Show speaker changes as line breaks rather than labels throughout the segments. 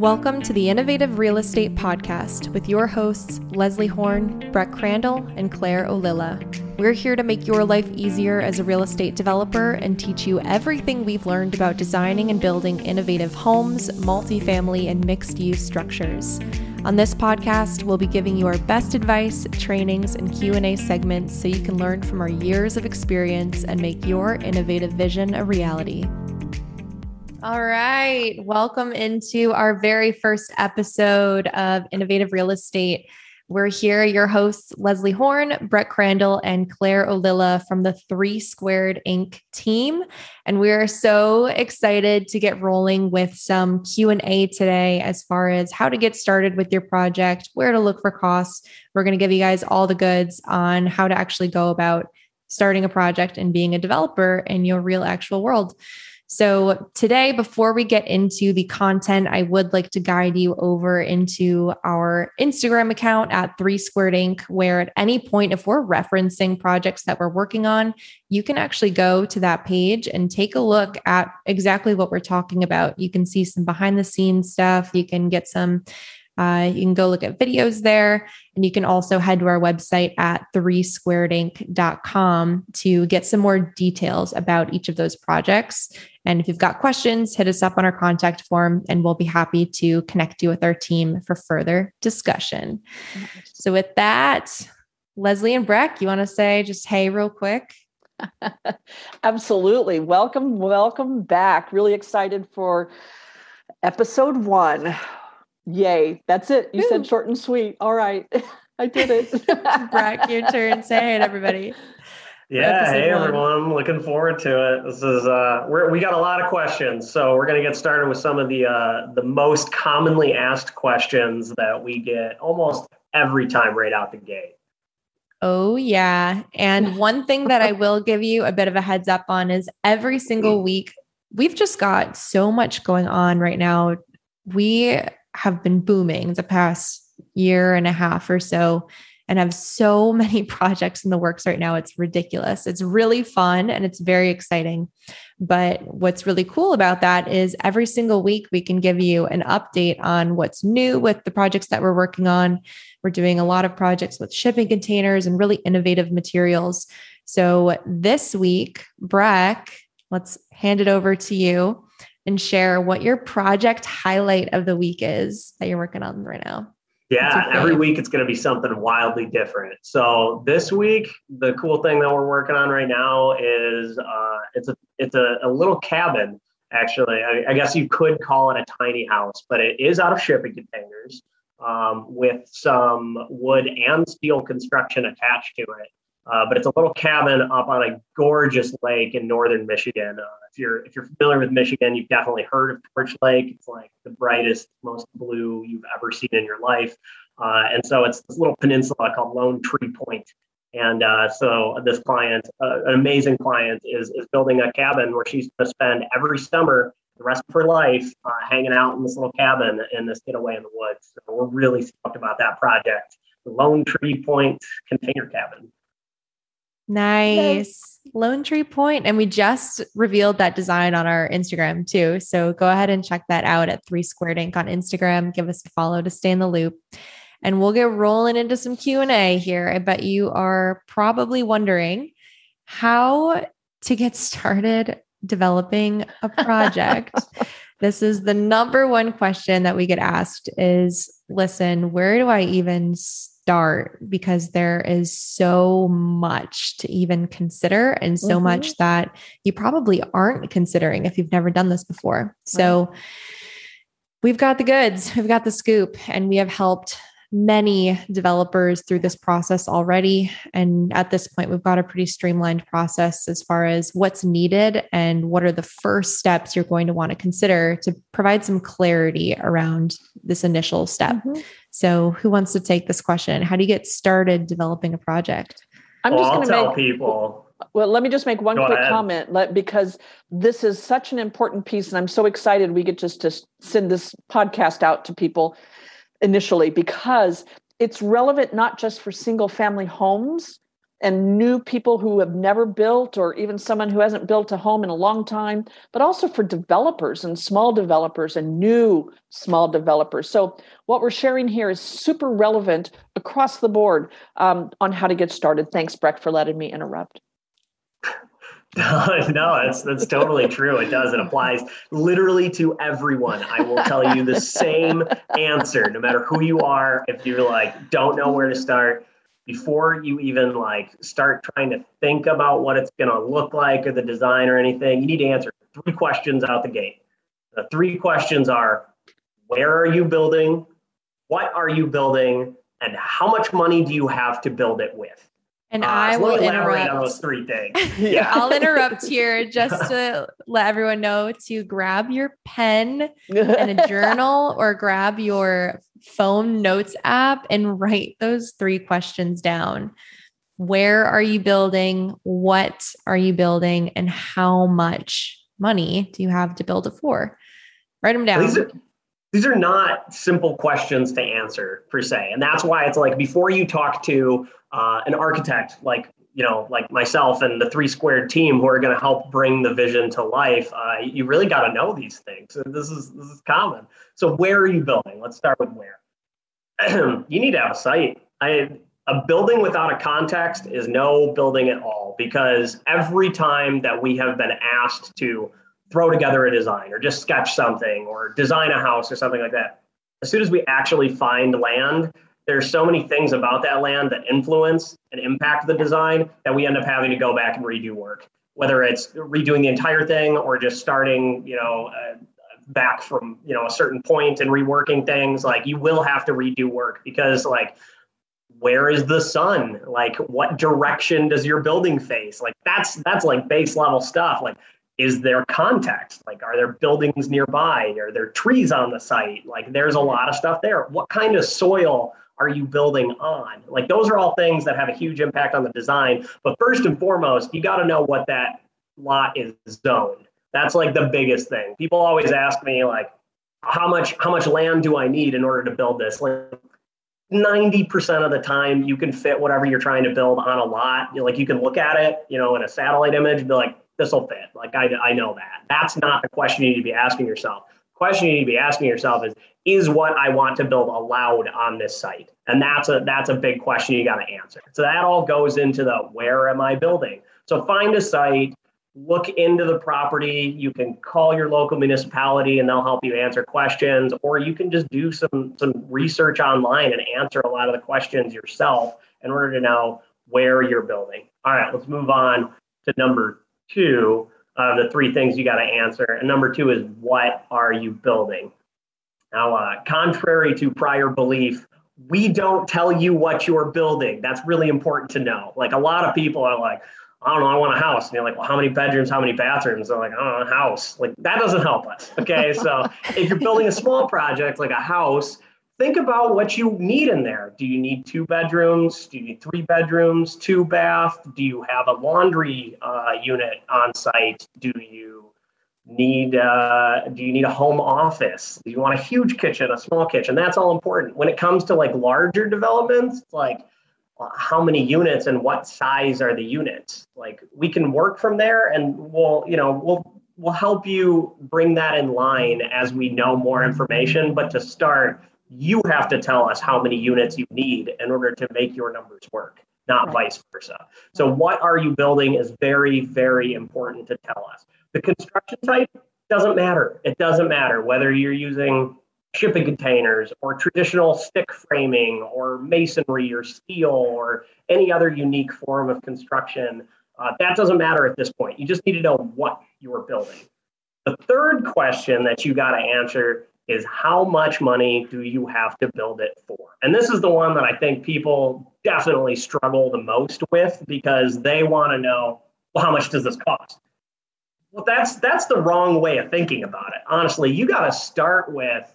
Welcome to the Innovative Real Estate Podcast with your hosts, Leslie Horn, Breck Crandall, and Claire Olilla. We're here to make your life easier as a real estate developer and teach you everything we've learned about designing and building innovative homes, multifamily, and mixed use structures. On this podcast, we'll be giving you our best advice, trainings, and Q&A segments so you can learn from our years of experience and make your innovative vision a reality. All right. Welcome into our very first episode of Innovative Real Estate. We're here, your hosts, Leslie Horn, Breck Crandall, and Claire Olilla from the Three Squared Inc. team. And we are so excited to get rolling with some Q&A today as far as how to get started with your project, where to look for costs. We're going to give you guys all the goods on how to actually go about starting a project and being a developer in your real actual world. So, today, before we get into the content, I would like to guide you over into our Instagram account at Three Squared Inc., where at any point, if we're referencing projects that we're working on, you can actually go to that page and take a look at exactly what we're talking about. You can see some behind the scenes stuff, you can get some uh, you can go look at videos there. And you can also head to our website at threesquaredinc.com to get some more details about each of those projects. And if you've got questions, hit us up on our contact form and we'll be happy to connect you with our team for further discussion. So, with that, Leslie and Breck, you want to say just hey, real quick?
Absolutely. Welcome, welcome back. Really excited for episode one. Yay. That's it. You Ooh. said short and sweet. All right. I did it.
Breck, your turn. Say hey to everybody.
Yeah, hey one. everyone. Looking forward to it. This is uh we're we got a lot of questions. So we're gonna get started with some of the uh the most commonly asked questions that we get almost every time right out the gate.
Oh, yeah. And one thing that I will give you a bit of a heads up on is every single week, we've just got so much going on right now. We have been booming the past year and a half or so and have so many projects in the works right now. It's ridiculous. It's really fun and it's very exciting. But what's really cool about that is every single week we can give you an update on what's new with the projects that we're working on. We're doing a lot of projects with shipping containers and really innovative materials. So this week, Breck, let's hand it over to you and share what your project highlight of the week is that you're working on right now.
Yeah, every week it's going to be something wildly different. So this week, the cool thing that we're working on right now is uh, it's a it's a, a little cabin. Actually, I, I, guess you could call it a tiny house, but it is out of shipping containers um, with some wood and steel construction attached to it. Uh, but it's a little cabin up on a gorgeous lake in northern Michigan. Uh, if you're if you're familiar with Michigan, you've definitely heard of Torch Lake. It's like the brightest, most blue you've ever seen in your life. Uh, and so it's this little peninsula called Lone Tree Point. And uh, so this client, uh, an amazing client, is is building a cabin where she's going to spend every summer the rest of her life uh, hanging out in this little cabin in this getaway in the woods. So we're really stoked about that project, the Lone Tree Point Container Cabin.
Nice. Lone Tree Point. And we just revealed that design on our Instagram too. So go ahead and check that out at Three Squared Inc on Instagram. Give us a follow to stay in the loop. And we'll get rolling into some Q&A here. I bet you are probably wondering how to get started developing a project. this is the number one question that we get asked is listen, where do I even start because there is so much to even consider and so mm-hmm. much that you probably aren't considering if you've never done this before. So right. we've got the goods, we've got the scoop, and we have helped many developers through this process already. And at this point, we've got a pretty streamlined process as far as what's needed and what are the first steps you're going to want to consider to provide some clarity around this initial step. Mm-hmm. So, who wants to take this question? How do you get started developing a project?
I'm just going to tell make people.
Well, let me just make one Go quick ahead. comment let, because this is such an important piece, and I'm so excited we get just to send this podcast out to people initially because it's relevant not just for single family homes, and new people who have never built or even someone who hasn't built a home in a long time but also for developers and small developers and new small developers. So what we're sharing here is super relevant across the board um, on how to get started. Thanks breck for letting me interrupt
no, that's that's totally true. It does. It applies literally to everyone. I will tell you the same answer, no matter who you are. If you're like don't know where to start, before you even like start trying to think about what it's going to look like or the design or anything, you need to answer three questions out the gate. The three questions are: Where are you building? What are you building? And how much money do you have to build it with?
And uh, I will interrupt
on those three things.
yeah. I'll interrupt here just to let everyone know to grab your pen and a journal or grab your phone notes app and write those three questions down. Where are you building? What are you building? And how much money do you have to build it for? Write them down.
These are, these are not simple questions to answer per se. And that's why it's like before you talk to uh, an architect like you know like myself and the three squared team who are going to help bring the vision to life uh, you really got to know these things. This is this is common. So where are you building? Let's start with where. You need to have a site. I, a building without a context is no building at all because every time that we have been asked to throw together a design or just sketch something or design a house or something like that. As soon as we actually find land there's so many things about that land that influence and impact the design that we end up having to go back and redo work whether it's redoing the entire thing or just starting you know uh, back from you know a certain point and reworking things. Like you will have to redo work because like where is the sun? Like what direction does your building face? Like that's that's like base level stuff. Like is there context like are there buildings nearby are there trees on the site like there's a lot of stuff there what kind of soil are you building on? Like those are all things that have a huge impact on the design. But first and foremost, you got to know what that lot is zoned. That's like the biggest thing. People always ask me like, how much how much land do I need in order to build this? Like 90% of the time you can fit whatever you're trying to build on a lot. You like you can look at it, you know, in a satellite image, be like, this will fit. Like I, I know that. That's not the question you need to be asking yourself. The question you need to be asking yourself is, is what I want to build allowed on this site? And that's a that's a big question you got to answer. So that all goes into the where am I building? So find a site, look into the property. You can call your local municipality and they'll help you answer questions, or you can just do some some research online and answer a lot of the questions yourself in order to know where you're building. All right, let's move on to number two of the three things you got to answer. And number two is what are you building? Now, uh, contrary to prior belief, we don't tell you what you're building. That's really important to know. Like a lot of people are like, I don't know, I want a house. And you're like, well, how many bedrooms, how many bathrooms? They're like, I don't know, a house. Like that doesn't help us. Okay. so if you're building a small project like a house, think about what you need in there. Do you need two bedrooms? Do you need three bedrooms, two bath? Do you have a laundry uh, unit on site? Do you need uh, do you need a home office do you want a huge kitchen a small kitchen that's all important when it comes to like larger developments like how many units and what size are the units like we can work from there and we'll you know we'll we'll help you bring that in line as we know more information but to start you have to tell us how many units you need in order to make your numbers work not right. vice versa so what are you building is very very important to tell us the construction type doesn't matter. It doesn't matter whether you're using shipping containers or traditional stick framing or masonry or steel or any other unique form of construction. Uh, that doesn't matter at this point. You just need to know what you're building. The third question that you got to answer is how much money do you have to build it for? And this is the one that I think people definitely struggle the most with because they want to know well, how much does this cost? Well, that's that's the wrong way of thinking about it. Honestly, you got to start with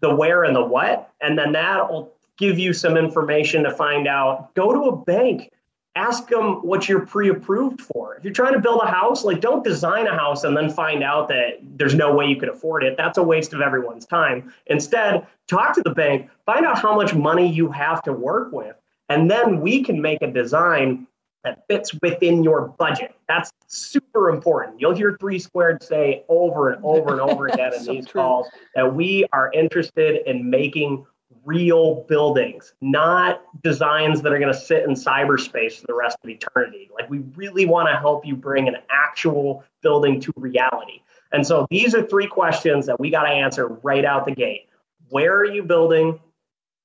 the where and the what, and then that'll give you some information to find out. Go to a bank, ask them what you're pre-approved for. If you're trying to build a house, like don't design a house and then find out that there's no way you could afford it. That's a waste of everyone's time. Instead, talk to the bank, find out how much money you have to work with, and then we can make a design that fits within your budget. That's super important. You'll hear three squared say over and over and over again in so these true. calls that we are interested in making real buildings, not designs that are going to sit in cyberspace for the rest of eternity. Like we really want to help you bring an actual building to reality. And so these are three questions that we got to answer right out the gate. Where are you building?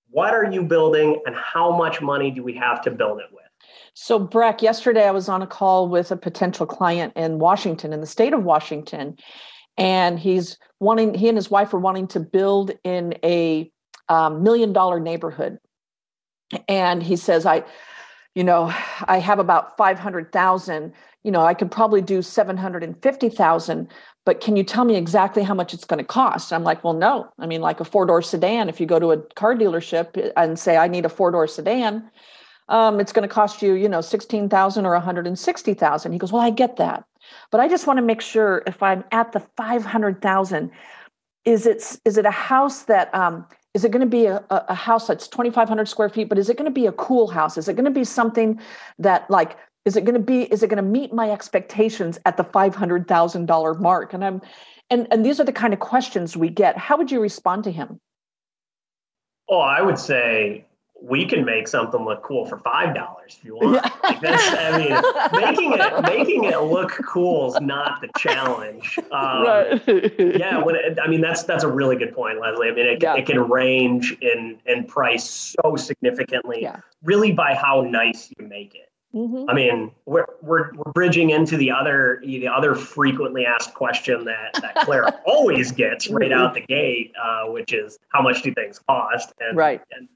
What are you building? And how much money do we have to build it with?
So, Breck, yesterday I was on a call with a potential client in Washington, in the state of Washington, and he's wanting, he and his wife are wanting to build in a um, million dollar neighborhood. And he says, I, you know, I have about 500,000, you know, I could probably do 750,000, but can you tell me exactly how much it's going to cost? I'm like, well, no. I mean, like a four door sedan, if you go to a car dealership and say, I need a four door sedan, um, it's going to cost you, you know, 16,000 or 160,000. He goes, well, I get that. But I just want to make sure if I'm at the 500,000, is it, is it a house that, um, is it going to be a, a house that's 2,500 square feet, but is it going to be a cool house? Is it going to be something that like, is it going to be, is it going to meet my expectations at the $500,000 mark? And I'm, and, and these are the kind of questions we get. How would you respond to him?
Oh, I would say we can make something look cool for five dollars if you want. Yeah. Like I mean, making it making it look cool is not the challenge. Um, right. yeah, when it, I mean that's that's a really good point, Leslie. I mean, it, yeah. it can range in in price so significantly, yeah. really by how nice you make it. Mm-hmm. I mean, we're, we're we're bridging into the other the other frequently asked question that that Claire always gets right out the gate, uh, which is how much do things cost?
And, right.
And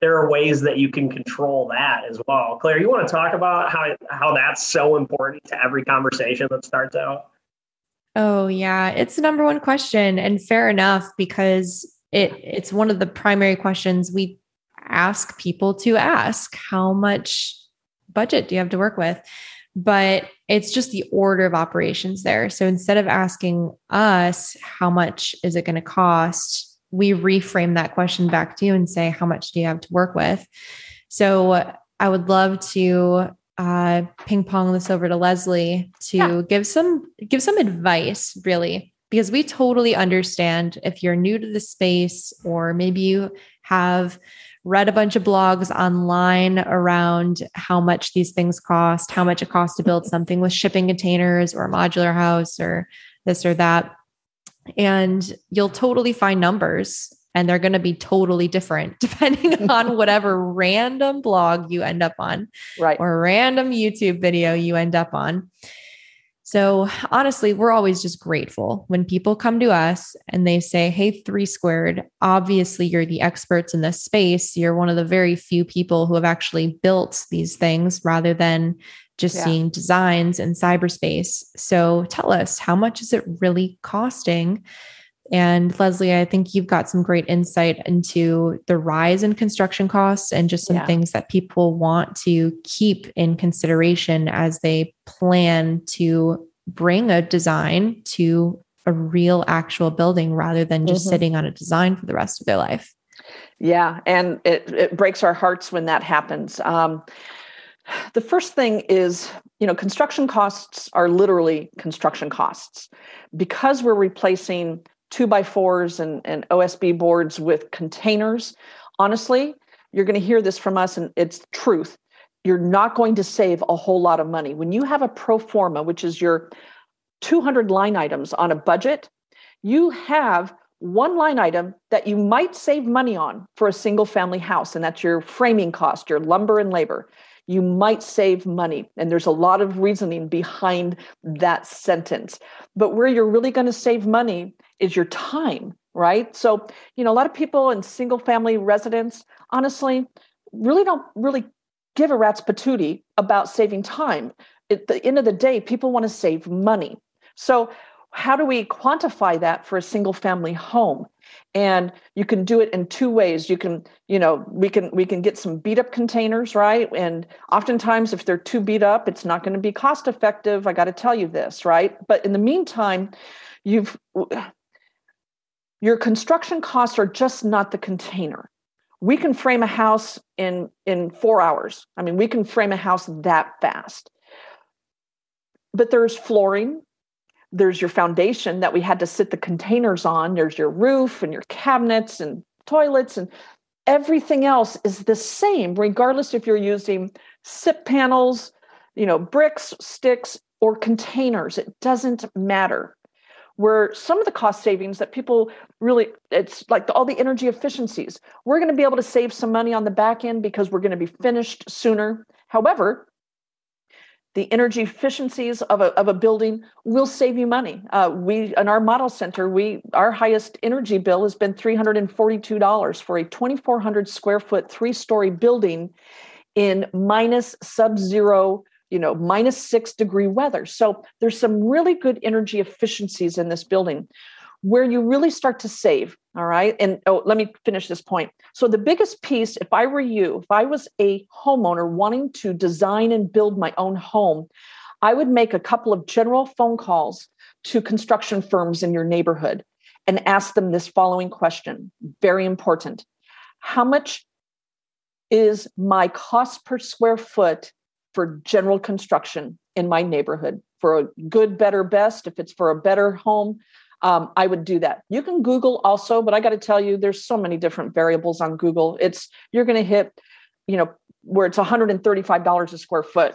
there are ways that you can control that as well. Claire, you want to talk about how how that's so important to every conversation that starts out?
Oh yeah, it's the number one question and fair enough because it it's one of the primary questions we ask people to ask. How much budget do you have to work with? But it's just the order of operations there. So instead of asking us how much is it going to cost, we reframe that question back to you and say, how much do you have to work with? So I would love to uh, ping pong this over to Leslie to yeah. give some give some advice, really, because we totally understand if you're new to the space or maybe you have read a bunch of blogs online around how much these things cost, how much it costs to build something with shipping containers or a modular house or this or that and you'll totally find numbers and they're going to be totally different depending on whatever random blog you end up on
right.
or random youtube video you end up on. So honestly we're always just grateful when people come to us and they say hey three squared obviously you're the experts in this space. You're one of the very few people who have actually built these things rather than just yeah. seeing designs in cyberspace. So tell us, how much is it really costing? And Leslie, I think you've got some great insight into the rise in construction costs and just some yeah. things that people want to keep in consideration as they plan to bring a design to a real actual building rather than just mm-hmm. sitting on a design for the rest of their life.
Yeah, and it, it breaks our hearts when that happens. Um, the first thing is, you know, construction costs are literally construction costs. Because we're replacing two by fours and, and OSB boards with containers, honestly, you're going to hear this from us and it's truth. You're not going to save a whole lot of money. When you have a pro forma, which is your 200 line items on a budget, you have one line item that you might save money on for a single family house, and that's your framing cost, your lumber and labor you might save money. And there's a lot of reasoning behind that sentence. But where you're really going to save money is your time, right? So, you know, a lot of people in single family residence, honestly, really don't really give a rat's patootie about saving time. At the end of the day, people want to save money. So, how do we quantify that for a single family home? and you can do it in two ways. You can you know we can we can get some beat up containers right? And oftentimes if they're too beat up it's not going to be cost effective. I got to tell you this right? But in the meantime you've your construction costs are just not the container. We can frame a house in in four hours. I mean we can frame a house that fast. But there's flooring there's your foundation that we had to sit the containers on. There's your roof and your cabinets and toilets and everything else is the same regardless if you're using SIP panels you know bricks sticks or containers. It doesn't matter. Where some of the cost savings that people really it's like all the energy efficiencies. We're going to be able to save some money on the back end because we're going to be finished sooner. However the energy efficiencies of a, of a building will save you money. Uh, we in our model center we our highest energy bill has been $342 for a 2400 square foot three story building in minus sub-zero you know minus six degree weather. So there's some really good energy efficiencies in this building where you really start to save all right? And oh let me finish this point. So the biggest piece if i were you if i was a homeowner wanting to design and build my own home i would make a couple of general phone calls to construction firms in your neighborhood and ask them this following question very important. How much is my cost per square foot for general construction in my neighborhood? For a good, better, best. If it's for a better home, um, I would do that. You can Google also, but I got to tell you, there's so many different variables on Google. It's you're going to hit, you know, where it's $135 a square foot.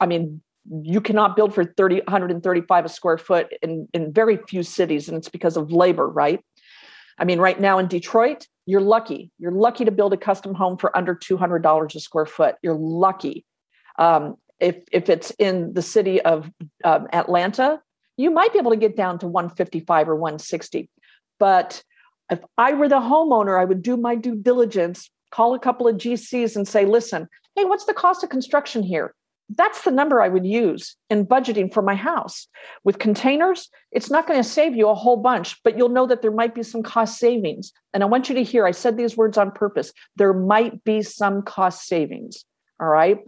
I mean, you cannot build for 30 135 a square foot in in very few cities and it's because of labor right i mean right now in detroit you're lucky you're lucky to build a custom home for under $200 a square foot you're lucky um, if if it's in the city of um, Atlanta, you might be able to get down to 155 or 160. But if I were the homeowner, I would do my due diligence, call a couple of GCs and say, listen, hey, what's the cost of construction here? That's the number I would use in budgeting for my house. With containers, it's not going to save you a whole bunch, but you'll know that there might be some cost savings. And I want you to hear, I said these words on purpose. There might be some cost savings. All right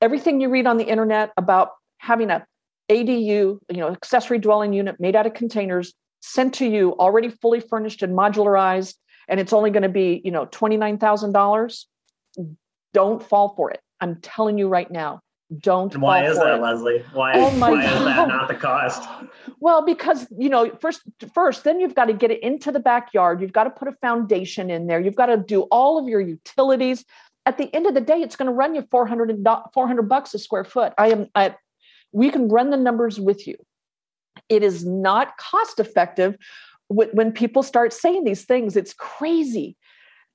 everything you read on the internet about having a ADU, you know, accessory dwelling unit made out of containers sent to you already fully furnished and modularized, and it's only going to be, you know, $29,000, don't fall for it. I'm telling you right now, don't.
And why is that,
it.
Leslie? Why, oh my why God. is that not the cost?
Well, because you know, first, first, then you've got to get it into the backyard. You've got to put a foundation in there. You've got to do all of your utilities at the end of the day, it's going to run you 400, 400 bucks a square foot. I am, I, we can run the numbers with you. It is not cost effective when people start saying these things. It's crazy.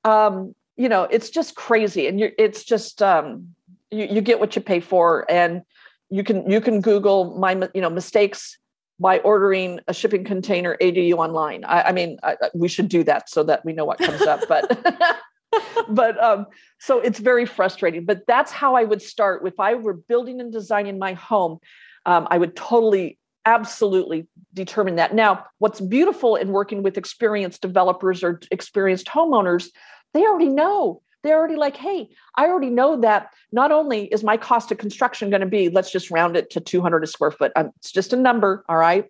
Um, you know, it's just crazy. And you're, it's just, um, you, you get what you pay for. And you can, you can Google my, you know, mistakes by ordering a shipping container ADU online. I, I mean, I, we should do that so that we know what comes up. But but um, so it's very frustrating. But that's how I would start. If I were building and designing my home, um, I would totally, absolutely determine that. Now, what's beautiful in working with experienced developers or experienced homeowners, they already know. They're already like, hey, I already know that not only is my cost of construction going to be, let's just round it to 200 a square foot. Um, it's just a number, all right?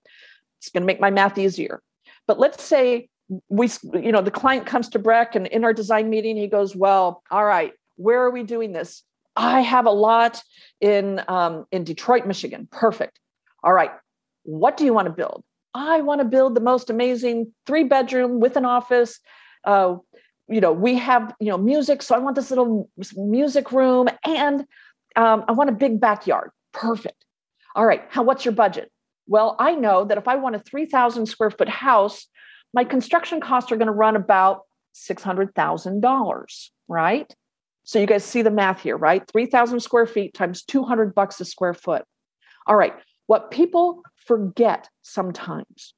It's going to make my math easier. But let's say we you know the client comes to breck and in our design meeting he goes well all right where are we doing this? I have a lot in um, in detroit michigan. Perfect. All right what do you want to build? I want to build the most amazing three bedroom with an office. Uh, you know we have you know music so i want this little music room and um, i want a big backyard. Perfect. All right how what's your budget? Well i know that if i want a 3000 square foot house my construction costs are going to run about $600,000, right? So you guys see the math here, right? 3,000 square feet times 200 bucks a square foot. All right. What people forget sometimes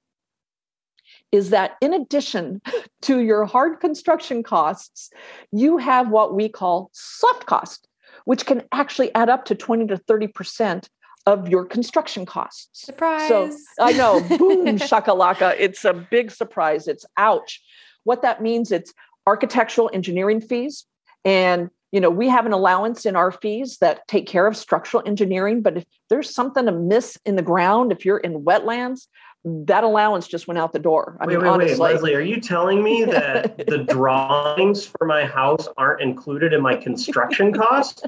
is that in addition to your hard construction costs, you have what we call soft cost, which can actually add up to 20 to 30% of your construction costs.
Surprise.
So I know, boom, shakalaka. It's a big surprise. It's ouch. What that means, it's architectural engineering fees. And, you know, we have an allowance in our fees that take care of structural engineering. But if there's something amiss in the ground, if you're in wetlands, that allowance just went out the door.
I wait, mean, wait, honestly, wait, Leslie, are you telling me that the drawings for my house aren't included in my construction costs?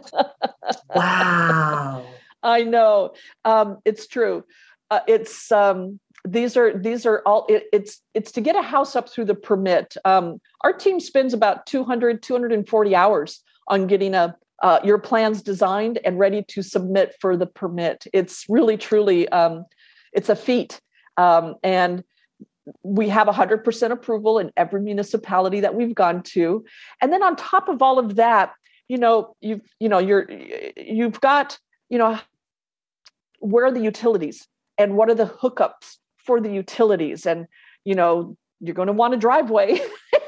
wow.
I know. Um, it's true. Uh, it's um, these are these are all it, it's it's to get a house up through the permit. Um, our team spends about 200 240 hours on getting a uh, your plans designed and ready to submit for the permit. It's really truly um, it's a feat um, and we have 100% approval in every municipality that we've gone to. And then on top of all of that, you know, you've, you know, you're, you've got, you know, where are the utilities and what are the hookups for the utilities? And, you know, you're going to want a driveway.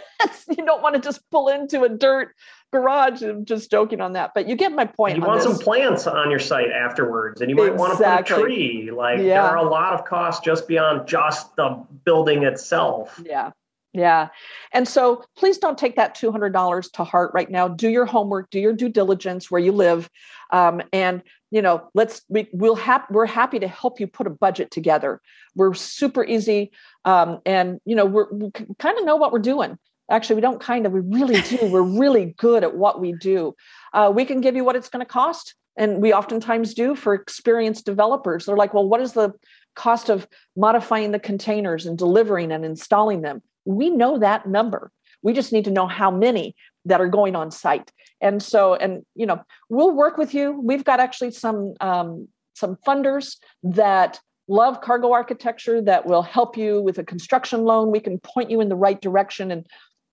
you don't want to just pull into a dirt garage. I'm just joking on that, but you get my point.
You want
this.
some plants on your site afterwards, and you might exactly. want to put a tree. Like yeah. there are a lot of costs just beyond just the building itself.
Yeah. Yeah. And so please don't take that $200 to heart right now. Do your homework, do your due diligence where you live. Um, and, you know, let's, we, we'll have, we're happy to help you put a budget together. We're super easy. Um, and, you know, we're, we kind of know what we're doing. Actually we don't kind of we really do. We're really good at what we do. Uh, we can give you what it's going to cost and we oftentimes do for experienced developers. They're like well what is the cost of modifying the containers and delivering and installing them? We know that number we just need to know how many that are going on site and so and you know we'll work with you we've got actually some um, some funders that love cargo architecture that will help you with a construction loan we can point you in the right direction and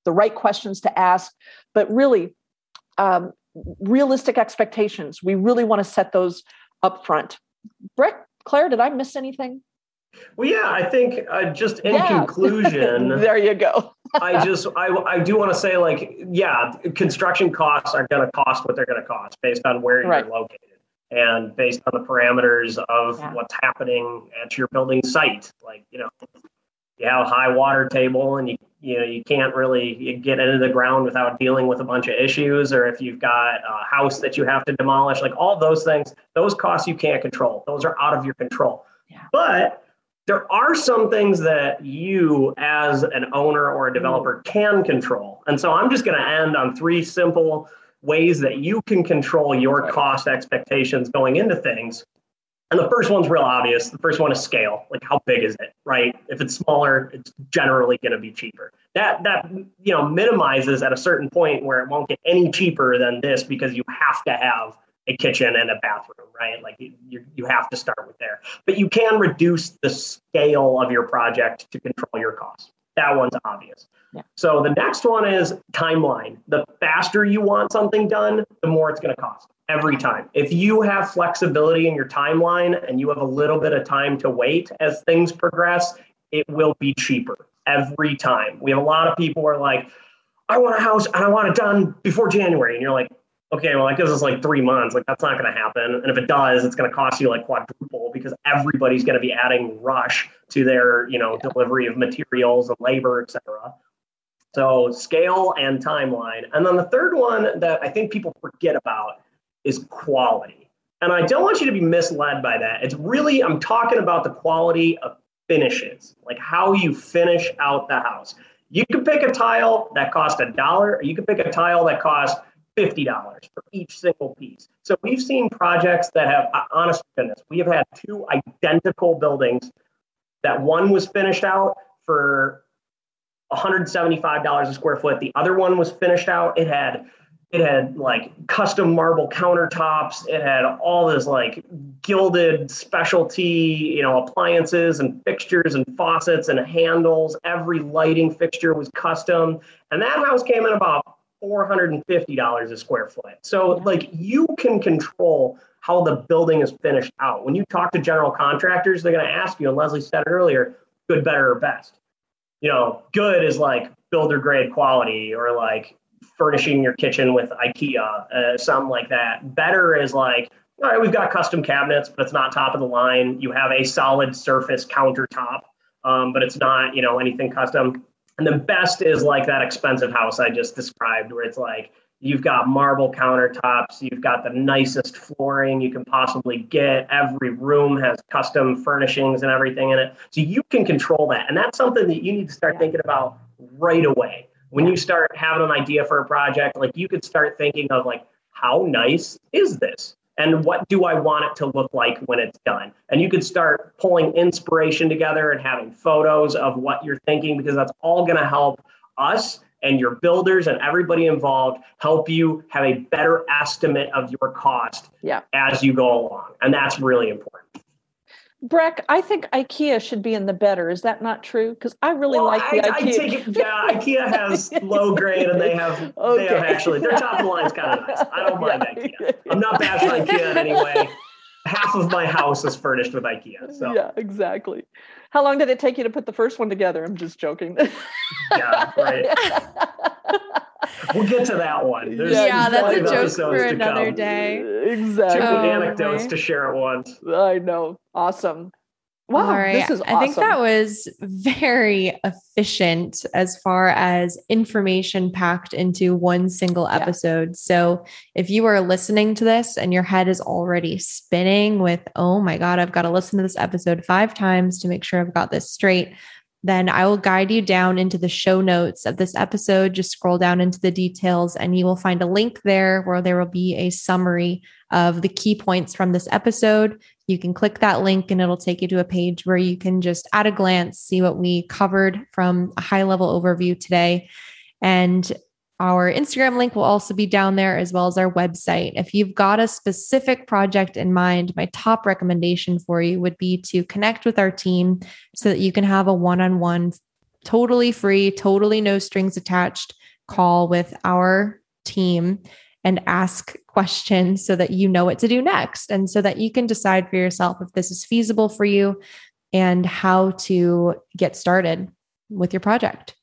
the right questions to ask, but really um, realistic expectations. We really want to set those up front. Breck, Claire, did I miss anything?
Well, yeah, I think uh, just in yeah. conclusion,
there you go.
I just, I, I do want to say, like, yeah, construction costs are going to cost what they're going to cost based on where right. you're located and based on the parameters of yeah. what's happening at your building site. Like, you know, you have a high water table and you you know you can't really get into the ground without dealing with a bunch of issues or if you've got a house that you have to demolish like all those things those costs you can't control those are out of your control yeah. but there are some things that you as an owner or a developer mm. can control and so i'm just going to end on three simple ways that you can control your cost expectations going into things and the first one's real obvious. The first one is scale. Like how big is it, right? If it's smaller, it's generally going to be cheaper. That that you know minimizes at a certain point where it won't get any cheaper than this because you have to have a kitchen and a bathroom, right? Like you you have to start with there. But you can reduce the scale of your project to control your costs. That one's obvious. Yeah. So the next one is timeline. The faster you want something done, the more it's going to cost every time. If you have flexibility in your timeline and you have a little bit of time to wait as things progress, it will be cheaper every time. We have a lot of people who are like, I want a house and I want it done before January. And you're like, okay, well, that gives us like three months. Like, that's not going to happen. And if it does, it's going to cost you like quadruple because everybody's going to be adding rush to their, you know, yeah. delivery of materials and labor, et cetera. So, scale and timeline. And then the third one that I think people forget about is quality. And I don't want you to be misled by that. It's really, I'm talking about the quality of finishes, like how you finish out the house. You can pick a tile that costs a dollar, or you can pick a tile that costs $50 for each single piece. So we've seen projects that have, uh, honest goodness, we have had two identical buildings that one was finished out for $175 a square foot. The other one was finished out. It had it had like custom marble countertops it had all this like gilded specialty you know appliances and fixtures and faucets and handles every lighting fixture was custom and that house came in about $450 a square foot so like you can control how the building is finished out when you talk to general contractors they're going to ask you and leslie said it earlier good better or best you know good is like builder grade quality or like furnishing your kitchen with IKEA, uh, something like that. Better is like, all right, we've got custom cabinets, but it's not top of the line. You have a solid surface countertop, um, but it's not, you know, anything custom. And the best is like that expensive house I just described, where it's like You've got marble countertops. You've got the nicest flooring you can possibly get. Every room has custom furnishings and everything in it. So you can control that. And that's something that you need to start thinking about right away. When you start having an idea for a project, like you could start thinking of like, how nice is this? And what do I want it to look like when it's done? And you could start pulling inspiration together and having photos of what you're thinking because that's all going to help us and your builders and everybody involved help you have a better estimate of your cost
yeah.
as you go along. And that's really important.
Breck, I think IKEA should be in the better. Is that not true? Because I really well, like the I, IKEA. I take
it, yeah, IKEA has low grade, and they have okay. they have actually their top of the line is kind of nice. I don't mind yeah. IKEA. I'm not bashing IKEA in any way. Half of my house is furnished with IKEA. So
yeah, exactly. How long did it take you to put the first one together? I'm just joking.
yeah, right. we'll get to that one.
There's yeah, that's a joke for another day.
Exactly. Two
oh, anecdotes to share at once.
I know. Awesome. Wow,
All right.
this is awesome.
I think that was very efficient as far as information packed into one single episode. Yeah. So, if you are listening to this and your head is already spinning with, oh my God, I've got to listen to this episode five times to make sure I've got this straight, then I will guide you down into the show notes of this episode. Just scroll down into the details, and you will find a link there where there will be a summary of the key points from this episode. You can click that link, and it'll take you to a page where you can just at a glance see what we covered from a high level overview today. And our Instagram link will also be down there, as well as our website. If you've got a specific project in mind, my top recommendation for you would be to connect with our team so that you can have a one on one, totally free, totally no strings attached call with our team and ask questions so that you know what to do next and so that you can decide for yourself if this is feasible for you and how to get started with your project.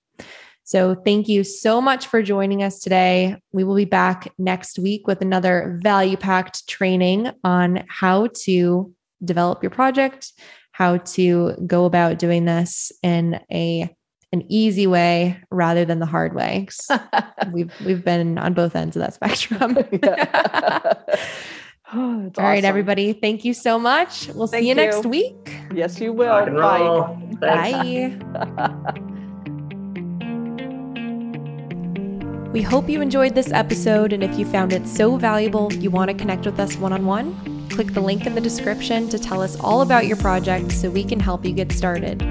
So, thank you so much for joining us today. We will be back next week with another value packed training on how to develop your project, how to go about doing this in a an easy way rather than the hard way. we've we've been on both ends of that spectrum. oh, All awesome. right, everybody. Thank you so much. We'll thank see you, you, next week.
Yes, you will. Bye.
Bye. We hope you enjoyed this episode, and if you found it so valuable you want to connect with us one on one, click the link in the description to tell us all about your project so we can help you get started.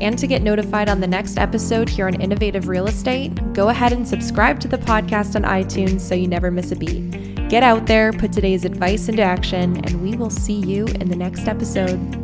And to get notified on the next episode here on Innovative Real Estate, go ahead and subscribe to the podcast on iTunes so you never miss a beat. Get out there, put today's advice into action, and we will see you in the next episode.